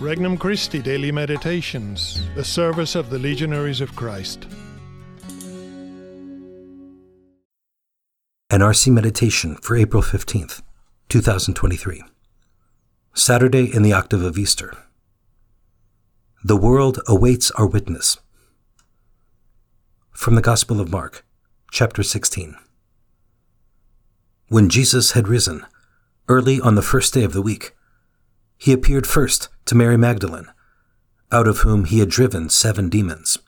Regnum Christi Daily Meditations, the service of the Legionaries of Christ. An RC Meditation for April 15th, 2023. Saturday in the octave of Easter. The world awaits our witness. From the Gospel of Mark, chapter 16. When Jesus had risen, early on the first day of the week, he appeared first to Mary Magdalene, out of whom he had driven seven demons.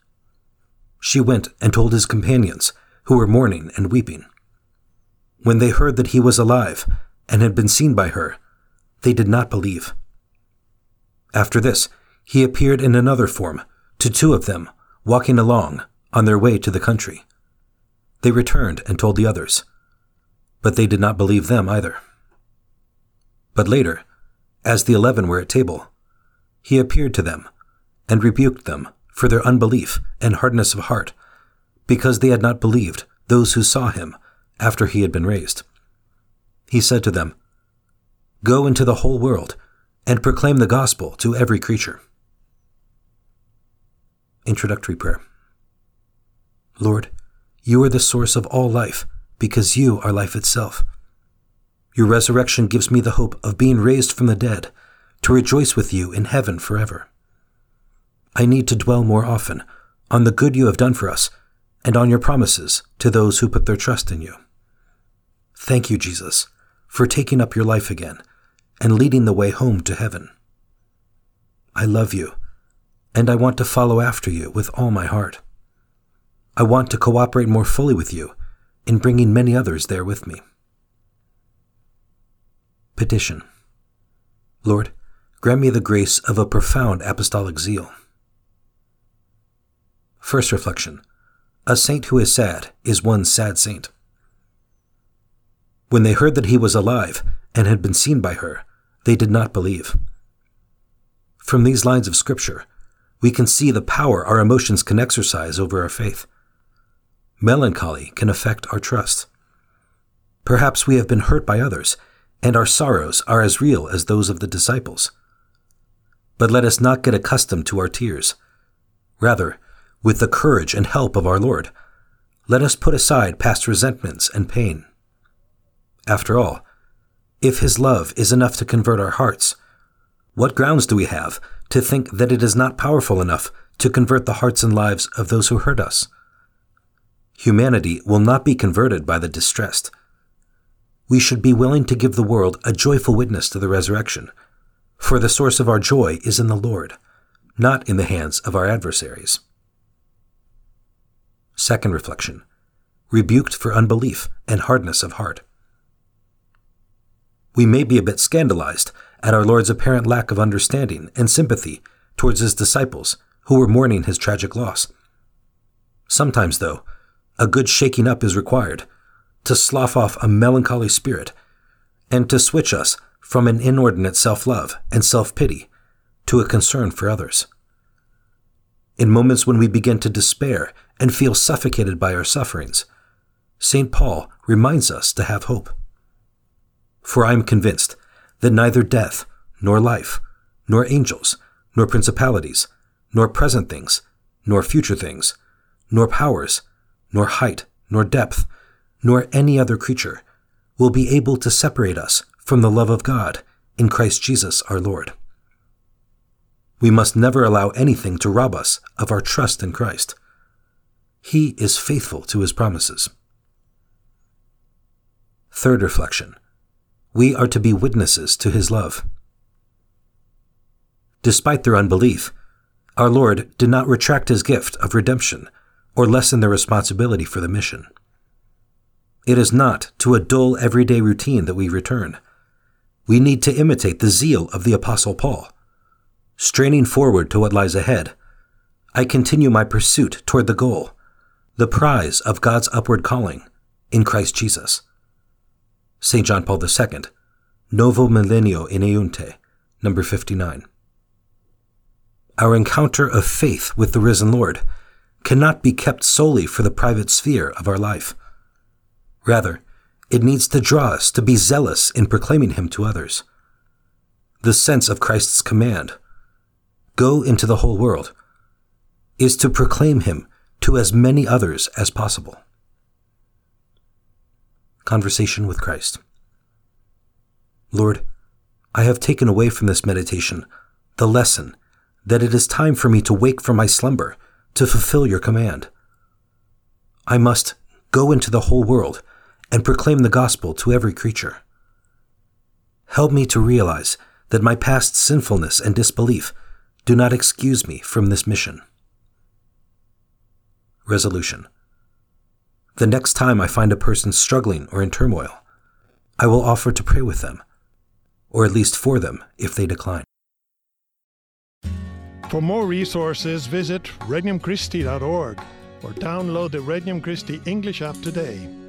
She went and told his companions, who were mourning and weeping. When they heard that he was alive and had been seen by her, they did not believe. After this, he appeared in another form to two of them, walking along on their way to the country. They returned and told the others, but they did not believe them either. But later, as the eleven were at table, he appeared to them and rebuked them for their unbelief and hardness of heart, because they had not believed those who saw him after he had been raised. He said to them, Go into the whole world and proclaim the gospel to every creature. Introductory Prayer Lord, you are the source of all life, because you are life itself. Your resurrection gives me the hope of being raised from the dead to rejoice with you in heaven forever. I need to dwell more often on the good you have done for us and on your promises to those who put their trust in you. Thank you, Jesus, for taking up your life again and leading the way home to heaven. I love you, and I want to follow after you with all my heart. I want to cooperate more fully with you in bringing many others there with me. Petition Lord, grant me the grace of a profound apostolic zeal. First reflection A saint who is sad is one sad saint. When they heard that he was alive and had been seen by her, they did not believe. From these lines of Scripture, we can see the power our emotions can exercise over our faith. Melancholy can affect our trust. Perhaps we have been hurt by others and our sorrows are as real as those of the disciples. But let us not get accustomed to our tears. Rather, with the courage and help of our Lord, let us put aside past resentments and pain. After all, if His love is enough to convert our hearts, what grounds do we have to think that it is not powerful enough to convert the hearts and lives of those who hurt us? Humanity will not be converted by the distressed we should be willing to give the world a joyful witness to the resurrection. For the source of our joy is in the Lord, not in the hands of our adversaries. Second reflection rebuked for unbelief and hardness of heart. We may be a bit scandalized at our Lord's apparent lack of understanding and sympathy towards his disciples who were mourning his tragic loss. Sometimes, though, a good shaking up is required to slough off a melancholy spirit, and to switch us from an inordinate self love and self pity to a concern for others. In moments when we begin to despair and feel suffocated by our sufferings, St. Paul reminds us to have hope. For I am convinced that neither death, nor life, nor angels, nor principalities, nor present things, nor future things, nor powers, nor height, nor depth, nor any other creature will be able to separate us from the love of God in Christ Jesus our Lord. We must never allow anything to rob us of our trust in Christ. He is faithful to his promises. Third reflection We are to be witnesses to his love. Despite their unbelief, our Lord did not retract his gift of redemption or lessen their responsibility for the mission. It is not to a dull everyday routine that we return. We need to imitate the zeal of the Apostle Paul. Straining forward to what lies ahead, I continue my pursuit toward the goal, the prize of God's upward calling in Christ Jesus. St. John Paul II, Novo Millennio Ineunte, number 59. Our encounter of faith with the risen Lord cannot be kept solely for the private sphere of our life. Rather, it needs to draw us to be zealous in proclaiming him to others. The sense of Christ's command, go into the whole world, is to proclaim him to as many others as possible. Conversation with Christ. Lord, I have taken away from this meditation the lesson that it is time for me to wake from my slumber to fulfill your command. I must go into the whole world and proclaim the gospel to every creature. Help me to realize that my past sinfulness and disbelief do not excuse me from this mission. Resolution The next time I find a person struggling or in turmoil, I will offer to pray with them, or at least for them if they decline. For more resources, visit regnumchristi.org or download the Regnum Christi English app today.